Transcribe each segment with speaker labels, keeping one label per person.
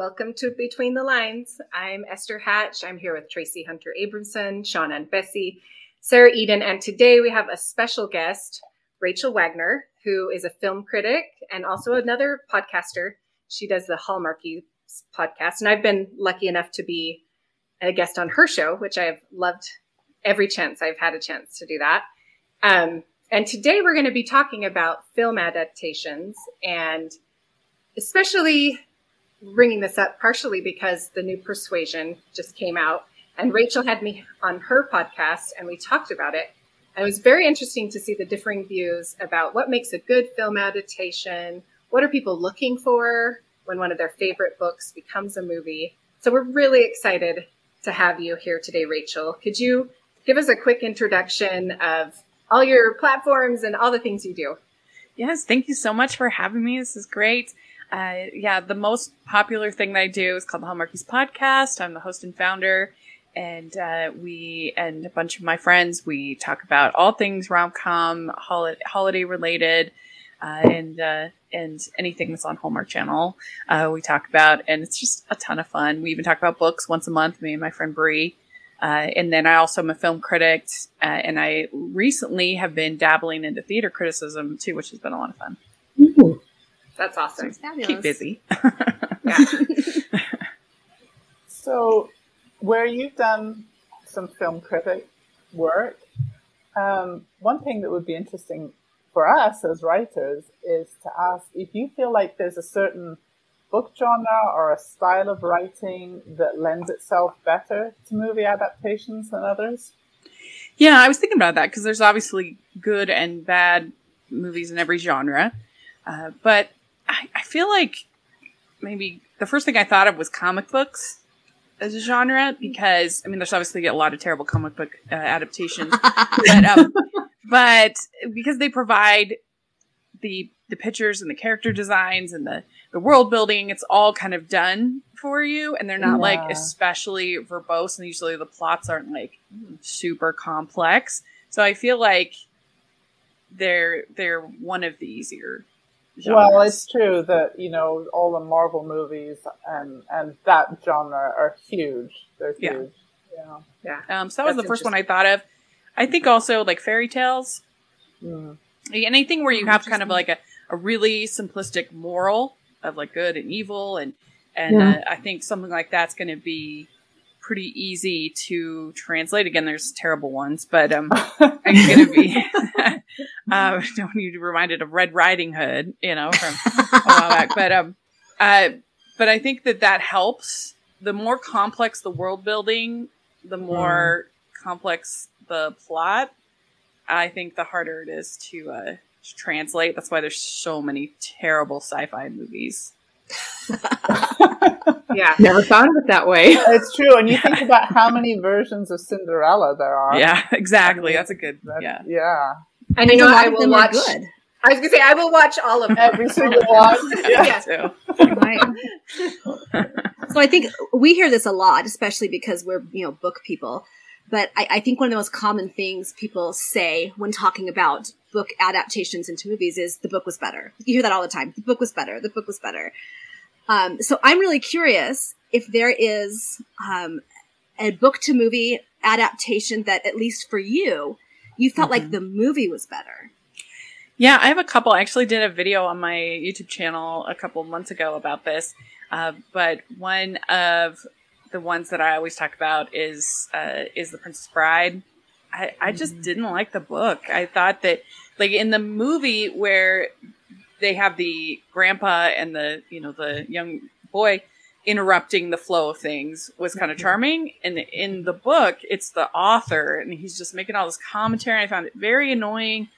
Speaker 1: Welcome to Between the Lines. I'm Esther Hatch. I'm here with Traci Hunter Abramson, Sian Ann Bessey, Sarah Eden, and today we have a special guest, Rachel Wagner, who is a film critic and also another podcaster. She does the Hallmarkies podcast, and I've been lucky enough to be a guest on her show, which I've loved every chance I've had a chance to do that. Um, and today we're going to be talking about film adaptations and especially bringing this up partially because the new Persuasion just came out, and Rachel had me on her podcast, and we talked about it. And it was very interesting to see the differing views about what makes a good film adaptation, what are people looking for when one of their favorite books becomes a movie. So we're really excited to have you here today, Rachel. Could you give us a quick introduction of all your platforms and all the things you do?
Speaker 2: Yes, thank you so much for having me. This is great. Uh, yeah, the most popular thing that I do is called the Hallmarkies Podcast. I'm the host and founder, and uh, we and a bunch of my friends we talk about all things rom com, holiday, holiday related, uh, and uh, and anything that's on Hallmark Channel. Uh, we talk about, and it's just a ton of fun. We even talk about books once a month. Me and my friend Bree. Uh, and then I also am a film critic, and I recently have been dabbling into theater criticism too, which has been a lot of fun.
Speaker 1: Ooh. That's awesome.
Speaker 2: Keep busy.
Speaker 3: so, where you've done some film critic work, um, one thing that would be interesting for us as writers is to ask if you feel like there's a certain book genre or a style of writing that lends itself better to movie adaptations than others.
Speaker 2: Yeah, I was thinking about that because there's obviously good and bad movies in every genre. Uh, but I, I feel like maybe the first thing I thought of was comic books as a genre because I mean there's obviously a lot of terrible comic book uh, adaptations, but um, but because they provide the the pictures and the character designs and the the world building, it's all kind of done for you, and they're not yeah. like especially verbose, and usually the plots aren't like super complex. So I feel like they're they're one of the easier
Speaker 3: Genres. Well, it's true that you know all the Marvel movies and and that genre are huge. They're huge.
Speaker 2: Yeah, yeah. yeah. Um, so that was the first one I thought of. I think also like fairy tales. Mm. Anything where you have kind of like a, a really simplistic moral of like good and evil, and and yeah. uh, I think something like that's going to be pretty easy to translate. Again, there's terrible ones, but um, going to be. uh, don't need to be reminded of Red Riding Hood, you know, from a while back. But um, uh, but I think that that helps. The more complex the world building, the more mm. complex the plot. I think the harder it is to uh, translate. That's why there's so many terrible sci-fi movies.
Speaker 1: Yeah, never thought of it that way.
Speaker 3: It's true, and you think about how many versions of Cinderella there are.
Speaker 2: Yeah, exactly. I mean, that's a good. That, yeah,
Speaker 3: yeah.
Speaker 1: And you know, I will watch. Good. I was gonna say I will watch all of them.
Speaker 3: every single one.
Speaker 1: yeah.
Speaker 4: so I think we hear this a lot, especially because we're you know book people. But I, I, think one of the most common things people say when talking about book adaptations into movies is the book was better. You hear that all the time. The book was better. The book was better. Um, so I'm really curious if there is um, a book to movie adaptation that, at least for you, you felt mm-hmm. like the movie was better.
Speaker 2: Yeah, I have a couple. I actually did a video on my YouTube channel a couple months ago about this. Uh, but one of the ones that I always talk about is uh, is the Princess Bride. I, I just mm-hmm. didn't like the book. I thought that, like in the movie where they have the grandpa and the you know the young boy interrupting the flow of things was kind of mm-hmm. charming. And in the book, it's the author and he's just making all this commentary. I found it very annoying.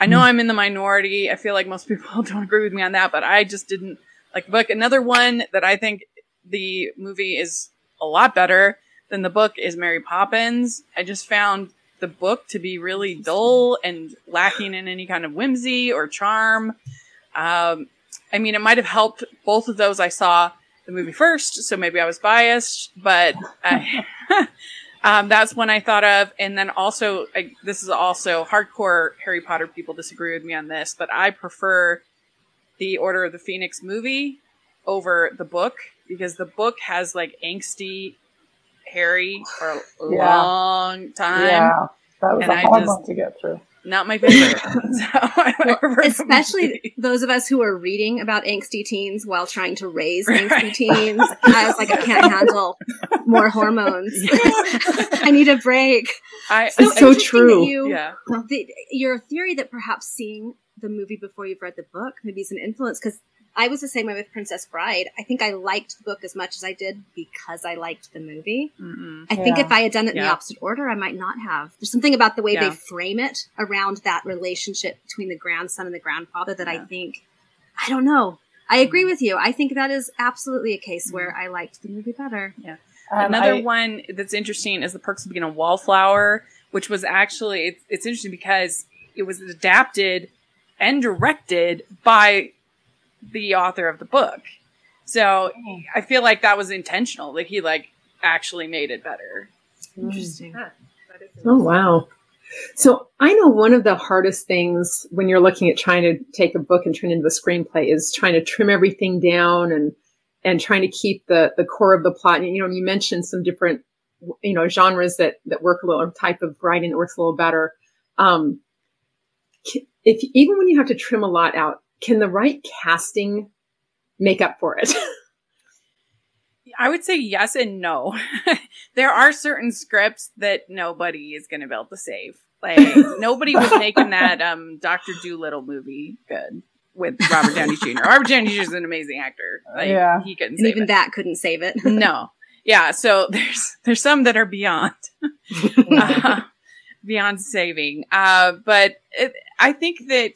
Speaker 2: I know mm. I'm in the minority. I feel like most people don't agree with me on that, but I just didn't like the book. Another one that I think the movie is a lot better than the book is Mary Poppins. I just found the book to be really dull and lacking in any kind of whimsy or charm. Um, I mean, it might have helped both of those I saw the movie first, so maybe I was biased, but I, um, that's one I thought of. And then also, I, this is also hardcore Harry Potter people disagree with me on this, but I prefer the Order of the Phoenix movie over the book. because the book has like angsty Harry for a
Speaker 3: Yeah.
Speaker 2: long time.
Speaker 3: Yeah, that was
Speaker 2: And
Speaker 3: a
Speaker 2: I
Speaker 3: hard
Speaker 2: just-
Speaker 3: one to get through.
Speaker 2: Not my favorite. so I
Speaker 4: Well,
Speaker 2: prefer the
Speaker 4: especially those of us who are reading about angsty teens while trying to raise
Speaker 2: Right.
Speaker 4: angsty teens. I was like, I can't handle more hormones. I need a break.
Speaker 2: I,
Speaker 5: It's so
Speaker 4: interesting
Speaker 5: true.
Speaker 4: you-
Speaker 2: yeah.
Speaker 4: the, your theory that perhaps seeing the movie before you've read the book maybe is an influence because I was the same way with Princess Bride. I think I liked the book as much as I did because I liked the movie.
Speaker 2: Mm-mm.
Speaker 4: I think
Speaker 3: Yeah.
Speaker 4: if I had done it in
Speaker 2: Yeah.
Speaker 4: the opposite order, I might not have. There's something about the way
Speaker 2: Yeah.
Speaker 4: they frame it around that relationship between the grandson and the grandfather that I think, I don't know. I agree mm-hmm. with you. I think that is absolutely a case where mm-hmm. I liked the movie better.
Speaker 3: And um,
Speaker 2: Another
Speaker 3: I-
Speaker 2: one that's interesting is the Perks of Being a Wallflower, which was actually it's, it's interesting because it was adapted and directed by the author of the book. So I feel like that was intentional. Like he like actually made it better.
Speaker 4: Interesting.
Speaker 1: Huh,
Speaker 5: Oh wow. So I know one of the hardest things when you're looking at trying to take a book and turn it into a screenplay is trying to trim everything down and and trying to keep the the core of the plot. And, you know, you mentioned some different you know genres that that work a little or type of writing that works a little better. Um, if even when you have to trim a lot out, can the right casting make up for it?
Speaker 2: I would say yes and no. there are certain scripts that nobody is going to be able to save. Like nobody was making that um Doctor Dolittle movie good with Robert Downey Jr. Robert Downey Jr. is an amazing actor. Like,
Speaker 3: Yeah.
Speaker 2: he couldn't
Speaker 4: And even
Speaker 2: it.
Speaker 4: that couldn't save it.
Speaker 2: no, yeah. So there's there's some that are beyond uh, beyond saving. Uh, but it, I think that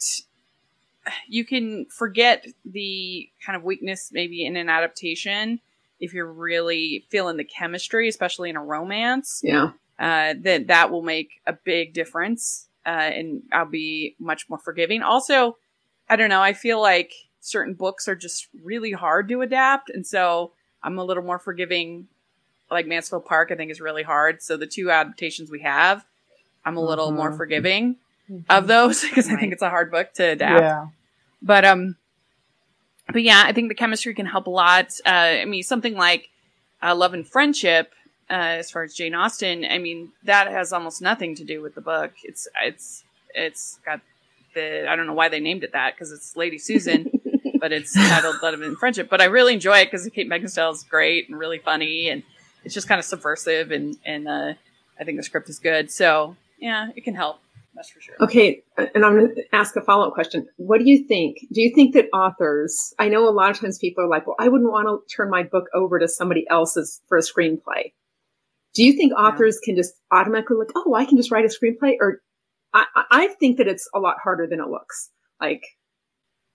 Speaker 2: you can forget the kind of weakness maybe in an adaptation if you're really feeling the chemistry, especially in a romance.
Speaker 5: yeah.
Speaker 2: Uh, that that will make a big difference, uh, and I'll be much more forgiving. Also, I don't know. I feel like certain books are just really hard to adapt, and so I'm a little more forgiving. Like Mansfield Park, I think is really hard. So the two adaptations we have, I'm a little more
Speaker 3: Mhm.
Speaker 2: forgiving of those because I think it's a hard book to adapt.
Speaker 3: Yeah.
Speaker 2: But um, but yeah, I think the chemistry can help a lot. Uh, I mean, something like uh, Love and Friendship, uh, as far as Jane Austen, I mean, that has almost nothing to do with the book. It's it's it's got the I don't know why they named it that because it's Lady Susan, but it's titled Love and Friendship. But I really enjoy it because Kate Beckinsale is great and really funny, and it's just kind of subversive, and and uh, I think the script is good. So yeah, it can help. That's for sure.
Speaker 5: Okay, and I'm going to ask a follow up question. What do you think? Do you think that authors, I know a lot of times people are like, well, I wouldn't want to turn my book over to somebody else's for a screenplay. Do you think authors can just automatically like, oh, I can just write a screenplay? Or I, I- think that it's a lot harder than it looks. Like,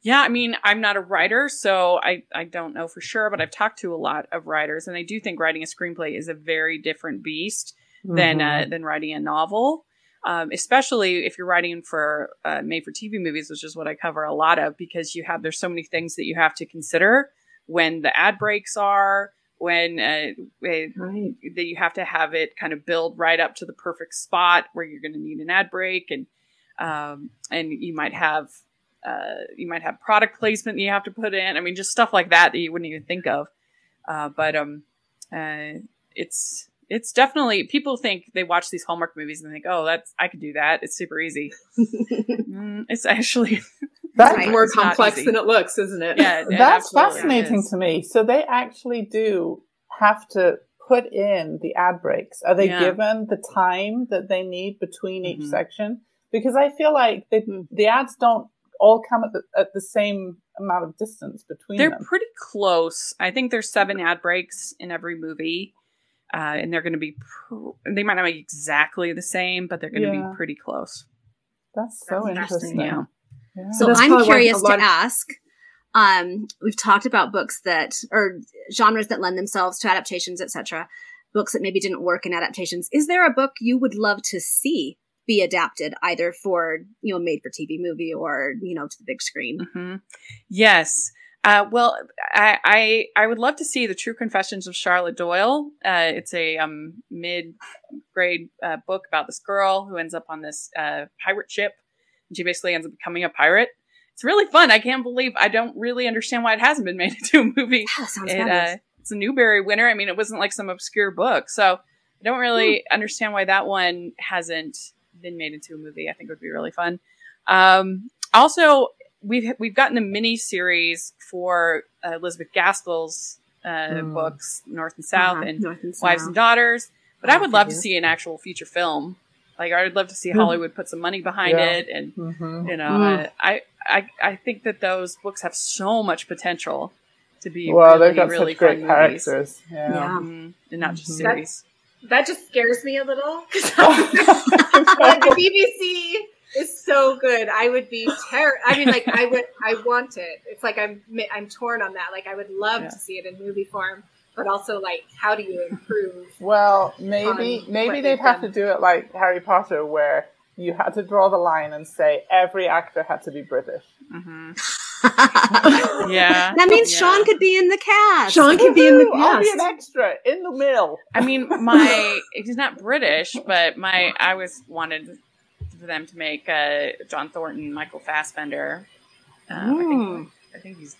Speaker 2: Yeah, I mean, I'm not a writer, so I, I don't know for sure, but I've talked to a lot of writers, and I do think writing a screenplay is a very different beast than
Speaker 3: Mm-hmm.
Speaker 2: uh, than writing a novel. Um, especially if you're writing for uh, made for TV movies, which is what I cover a lot of, because you have there's so many things that you have to consider when the ad breaks are, when uh, eh,
Speaker 5: right.
Speaker 2: that you have to have it kind of build right up to the perfect spot where you're going to need an ad break and um, and you might have uh, you might have product placement that you have to put in. I mean, just stuff like that that you wouldn't even think of. Uh, but um, uh, it's it's definitely people think they watch these Hallmark movies and think, oh, that's I could do that. It's super easy. mm, it's actually
Speaker 3: That,
Speaker 4: Right.
Speaker 5: More
Speaker 2: It's
Speaker 5: complex than it looks, isn't it?
Speaker 2: yeah. it
Speaker 3: That's
Speaker 2: absolutely
Speaker 3: fascinating
Speaker 2: is.
Speaker 3: to me. So they actually do have to put in the ad breaks. Are they
Speaker 2: Yeah.
Speaker 3: given the time that they need between each
Speaker 2: Mhm.
Speaker 3: section? Because I feel like they,
Speaker 4: Mhm.
Speaker 3: the ads don't all come at the, at the same amount of distance between
Speaker 2: They're
Speaker 3: them.
Speaker 2: pretty close. I think there's seven ad breaks in every movie, uh, and they're going to be. Pr- they might not be exactly the same, but they're going to
Speaker 3: Yeah.
Speaker 2: be pretty close.
Speaker 3: That's so
Speaker 1: That's
Speaker 3: interesting.
Speaker 2: Yeah.
Speaker 3: Yeah.
Speaker 4: So
Speaker 5: That's
Speaker 4: I'm curious to
Speaker 5: of-
Speaker 4: ask. Um, we've talked about books that or genres that lend themselves to adaptations, etc. Books that maybe didn't work in adaptations. Is there a book you would love to see be adapted, either for you know made for TV movie or you know to the big screen?
Speaker 2: hmm Yes. Uh, well, I, I I would love to see the True Confessions of Charlotte Doyle. Uh, it's a um, mid grade uh, book about this girl who ends up on this uh, pirate ship, and she basically ends up becoming a pirate. It's really fun. I can't believe I don't really understand why it hasn't been made into a movie.
Speaker 4: That sounds
Speaker 2: It, uh, It's a Newbery winner. I mean, it wasn't like some obscure book. So I don't really
Speaker 4: Hmm.
Speaker 2: understand why that one hasn't been made into a movie. I think it would be really fun. Um, also, we've we've gotten a mini series for uh, Elizabeth Gaskell's uh,
Speaker 3: Hmm.
Speaker 2: books, North and South,
Speaker 4: Uh-huh,
Speaker 2: and
Speaker 4: North and
Speaker 2: Wives
Speaker 4: South.
Speaker 2: and Daughters. But I
Speaker 4: Oh,
Speaker 2: would love to see an actual feature film. Like I would love to see. Hollywood put some money behind
Speaker 3: Yeah.
Speaker 2: it, and
Speaker 3: hmm
Speaker 2: you know,
Speaker 5: Mm.
Speaker 2: I, I I think that those books have so much potential to be
Speaker 3: Well,
Speaker 2: really,
Speaker 3: they've got
Speaker 2: really
Speaker 3: such great
Speaker 2: fun movies.
Speaker 3: characters. Yeah.
Speaker 4: Yeah.
Speaker 2: Mhm. and not just
Speaker 3: Mhm.
Speaker 2: series.
Speaker 1: That just scares me a little. 'cause like the BBC is so good. I would be ter- I mean, like I would, I want it. It's like I'm, I'm torn on that. Like I would love
Speaker 2: Yeah.
Speaker 1: to see it in movie form, but also like, how do you improve?
Speaker 3: Well, maybe maybe they'd
Speaker 1: they've
Speaker 3: have to do it like Harry Potter, where you had to draw the line and say every actor had to be British.
Speaker 2: hmm Yeah,
Speaker 4: That means
Speaker 2: Yeah.
Speaker 4: Sian could be in the cast.
Speaker 5: Sian could be in the
Speaker 3: Woohoo! I'll be an extra in the mill.
Speaker 2: I mean, my he's not British, but my I was wanted for them to make uh, John Thornton, Michael Fassbender. Um, I think I think he's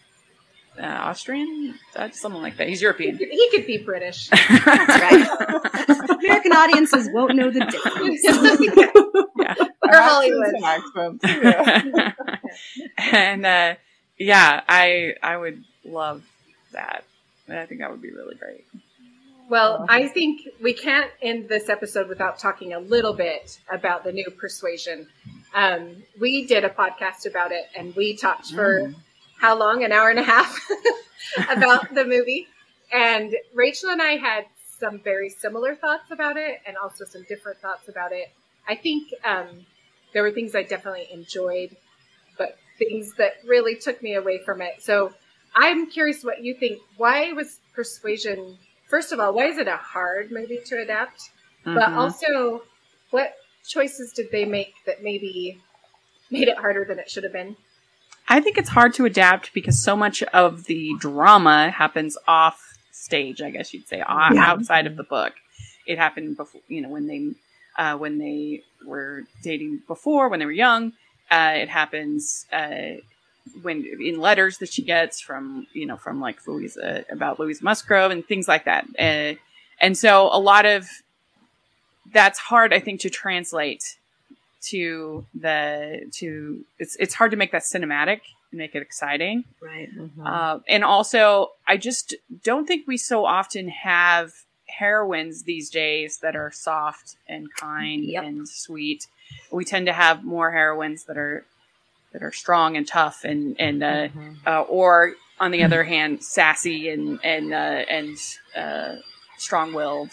Speaker 2: uh, Austrian, Dutch, something like that. He's
Speaker 1: He
Speaker 2: European.
Speaker 1: could, he could be British.
Speaker 4: American audiences won't know the difference.
Speaker 1: or Hollywood.
Speaker 3: Yeah.
Speaker 2: and uh, yeah, I I would love that. I think that would be really great.
Speaker 1: Well, I think we can't end this episode without talking a little bit about the new Persuasion. Um, we did a podcast about it, and we talked for how long? An hour and a half about the movie. And Rachel and I had some very similar thoughts about it, and also some different thoughts about it. I think um, there were things I definitely enjoyed, but things that really took me away from it. So I'm curious what you think. Why was Persuasion? First of all, why is it a hard movie to adapt? But
Speaker 2: Mhm.
Speaker 1: also, what choices did they make that maybe made it harder than it should have been?
Speaker 2: I think it's hard to adapt because so much of the drama happens off stage. I guess you'd say o-
Speaker 5: Yeah.
Speaker 2: outside of the book. It happened before, you know, when they uh, when they were dating before, when they were young. Uh, it happens uh, when in letters that she gets from you know from like Louisa about Louisa Musgrove and things like that. Uh, and so a lot of that's hard, I think, to translate to the to it's it's hard to make that cinematic and make it exciting.
Speaker 4: Right.
Speaker 2: Uh, and also, I just don't think we so often have heroines these days that are soft and kind
Speaker 4: Yep.
Speaker 2: and sweet. We tend to have more heroines that are that are strong and tough and and uh, uh, or on the other hand, sassy and and uh, and uh, strong willed.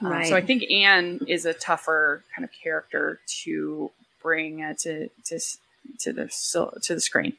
Speaker 2: Um, so I think Anne is a tougher kind of character to bring uh, to to to the to the screen.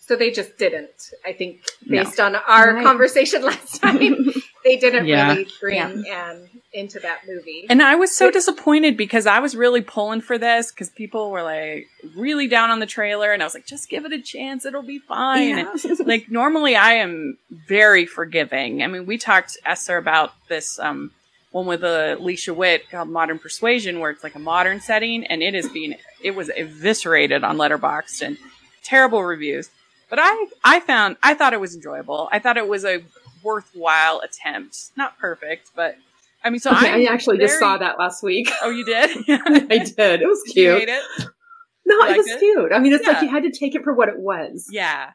Speaker 1: So they just didn't. I think
Speaker 2: No.
Speaker 1: based on our
Speaker 4: Right.
Speaker 1: conversation last time, they didn't
Speaker 2: Yeah.
Speaker 1: really bring Anne into that movie.
Speaker 2: And I was so disappointed because I was really pulling for this because people were like really down on the trailer, and I was like, just give it a chance, it'll be fine.
Speaker 4: Yeah.
Speaker 2: like normally I am very forgiving. I mean, we talked Esther about this um, one with uh, Alicia Witt called Modern Persuasion, where it's like a modern setting, and it is being it was eviscerated on Letterboxd and terrible reviews. But I I found I thought it was enjoyable. I thought it was a worthwhile attempt. Not perfect, but I mean, so
Speaker 5: Okay, I actually just saw that last week.
Speaker 2: Oh, you did?
Speaker 5: I did. It was
Speaker 2: you
Speaker 5: cute.
Speaker 2: it?
Speaker 5: No, it was
Speaker 2: it?
Speaker 5: cute. I mean, it's
Speaker 2: Yeah.
Speaker 5: like you had to take it for what it was.
Speaker 2: Yeah.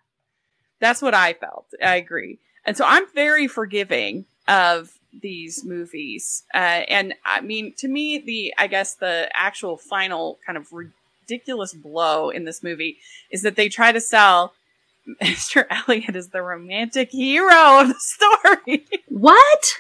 Speaker 2: That's what I felt. I agree. And so I'm very forgiving of these movies. Uh, and I mean, to me, the, I guess the actual final kind of ridiculous blow in this movie is that they try to sell Mr. Elliot is the romantic hero of the story.
Speaker 4: What?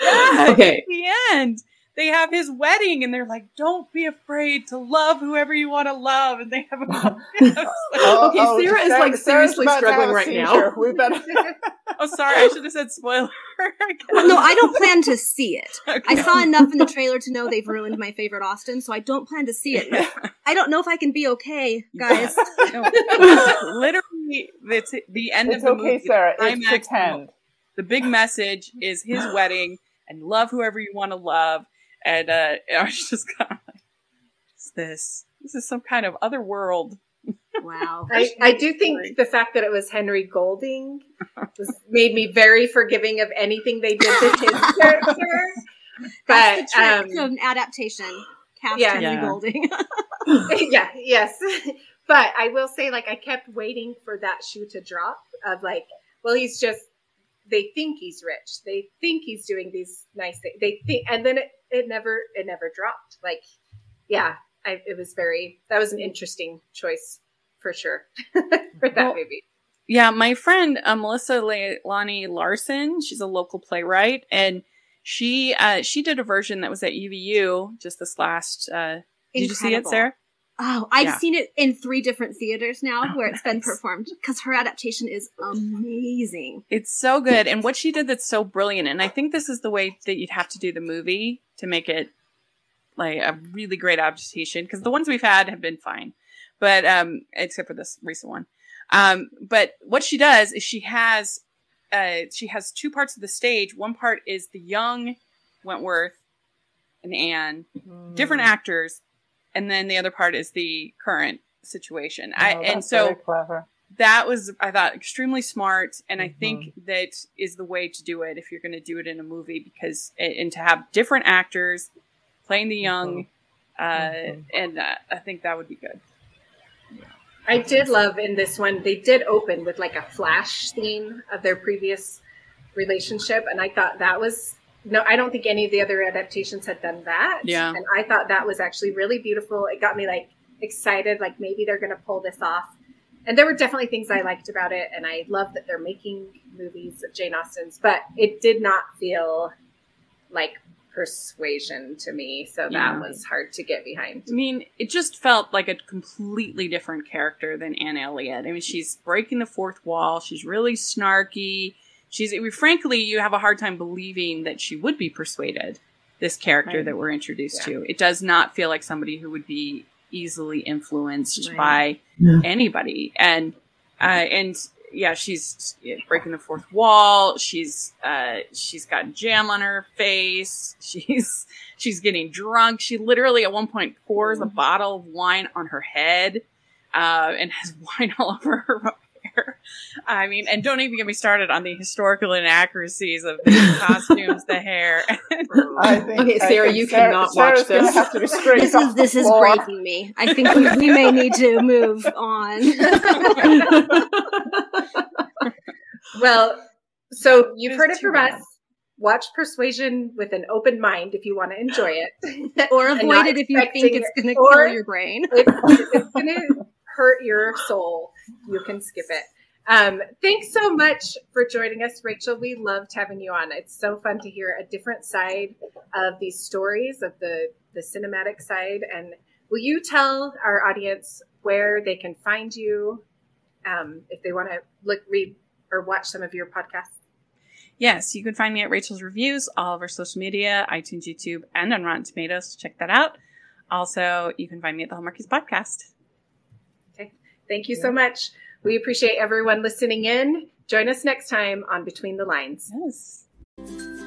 Speaker 2: Yeah,
Speaker 5: Okay.
Speaker 2: At the end, they have his wedding and they're like, don't be afraid to love whoever you want to love. And they have a,
Speaker 3: Oh,
Speaker 5: Okay,
Speaker 3: oh,
Speaker 5: Sarah is,
Speaker 3: Sarah-
Speaker 5: like,
Speaker 3: Sarah's
Speaker 5: seriously
Speaker 3: about to have
Speaker 5: struggling right
Speaker 3: seizure.
Speaker 5: now.
Speaker 3: We better.
Speaker 2: oh, sorry. I should have said spoiler.
Speaker 4: Well, no, I don't plan to see it. I saw enough in the trailer to know they've ruined my favorite Austen, so I don't plan to see it. I don't know if I can be okay, guys.
Speaker 2: No, literally, it's the end
Speaker 3: it's
Speaker 2: of the
Speaker 3: okay,
Speaker 2: movie.
Speaker 3: Sarah. It's
Speaker 2: climax
Speaker 3: pretend.
Speaker 2: The big message is his wedding and love whoever you want to love. And uh, I was just kind of like, "What's this? This is some kind of other world."
Speaker 4: Wow.
Speaker 1: I, I do think the fact that it was Henry Golding was, made me very forgiving of anything they did to his character. But
Speaker 4: That's the trick
Speaker 1: um,
Speaker 4: to an adaptation. Cast
Speaker 1: yeah.
Speaker 4: Henry
Speaker 2: Yeah.
Speaker 4: Golding.
Speaker 1: yeah, yes. But I will say, like, I kept waiting for that shoe to drop of like, well, he's just, they think he's rich. They think he's doing these nice things. They think, and then it, it never, it never dropped. Like, yeah, I, it was very, that was an interesting choice for sure for that
Speaker 2: Well,
Speaker 1: movie.
Speaker 2: Yeah, my friend uh, Melissa Leilani Larson, she's a local playwright, and she uh, she did a version that was at UVU just this last. Uh, did you see it. Sarah?
Speaker 4: Oh, I've
Speaker 2: Yeah.
Speaker 4: seen it in three different theaters now
Speaker 2: Oh,
Speaker 4: where it's been performed because her adaptation is amazing.
Speaker 2: It's so good, and what she did that's so brilliant, and I think this is the way that you'd have to do the movie to make it like a really great adaptation because the ones we've had have been fine, but um, except for this recent one. Um, but what she does is she has uh, she has two parts of the stage. One part is the young Wentworth and Anne, different
Speaker 3: Mm.
Speaker 2: actors, and then the other part is the current situation. I
Speaker 3: Oh,
Speaker 2: and so
Speaker 3: very clever.
Speaker 2: that was I thought extremely smart, and I
Speaker 3: Mhm.
Speaker 2: think that is the way to do it if you're going to do it in a movie because and to have different actors playing the young, uh,
Speaker 3: Mhm.
Speaker 2: and uh, I think that would be good.
Speaker 1: I did love in this one, they did open with like a flash scene of their previous relationship. And I thought that was, no, I don't think any of the other adaptations had done that.
Speaker 2: Yeah.
Speaker 1: And I thought that was actually really beautiful. It got me like excited, like maybe they're going to pull this off. And there were definitely things I liked about it. And I love that they're making movies of Jane Austen's, but it did not feel like persuasion to me. So that
Speaker 2: Yeah.
Speaker 1: was hard to get behind.
Speaker 2: I mean, it just felt like a completely different character than Anne Elliot. I mean, she's breaking the fourth wall. She's really snarky. She's I frankly, you have a hard time believing that she would be persuaded. This character
Speaker 3: Right.
Speaker 2: that we're introduced
Speaker 1: Yeah.
Speaker 2: to, it does not feel like somebody who would be easily influenced
Speaker 1: Right.
Speaker 2: by
Speaker 5: Yeah.
Speaker 2: anybody. And uh, and yeah, she's breaking the fourth wall. She's uh, she's got jam on her face. She's she's getting drunk. She literally at one point pours a bottle of wine on her head, uh, and has wine all over her hair. I mean, and don't even get me started on the historical inaccuracies of the costumes, the hair.
Speaker 3: I think,
Speaker 5: Okay,
Speaker 3: I
Speaker 5: Sarah,
Speaker 3: think
Speaker 5: you
Speaker 3: Sarah-
Speaker 5: cannot
Speaker 3: Sarah's
Speaker 5: watch
Speaker 3: gonna
Speaker 5: this.
Speaker 3: have to be
Speaker 4: This is this is breaking me. I think we, we may need to move on.
Speaker 1: Well, so you've
Speaker 2: It's
Speaker 1: heard it
Speaker 2: too
Speaker 1: from
Speaker 2: bad.
Speaker 1: us. Watch Persuasion with an open mind if you want to enjoy it.
Speaker 4: or avoid it if you think it's going to kill your brain.
Speaker 1: if it's going to hurt your soul, you can skip it. Um, thanks so much for joining us, Rachel. We loved having you on. It's so fun to hear a different side of these stories, of the, the cinematic side. And will you tell our audience where they can find you um, if they want to look, read, or watch some of your podcasts?
Speaker 2: Yes, you can find me at Rachel's Reviews, all of our social media, iTunes, YouTube, and on Rotten Tomatoes. Check that out. Also, you can find me at the Hallmarkies Podcast.
Speaker 1: Thank you so much. We appreciate everyone listening in. Join us next time on Between the Lines.
Speaker 2: Yes.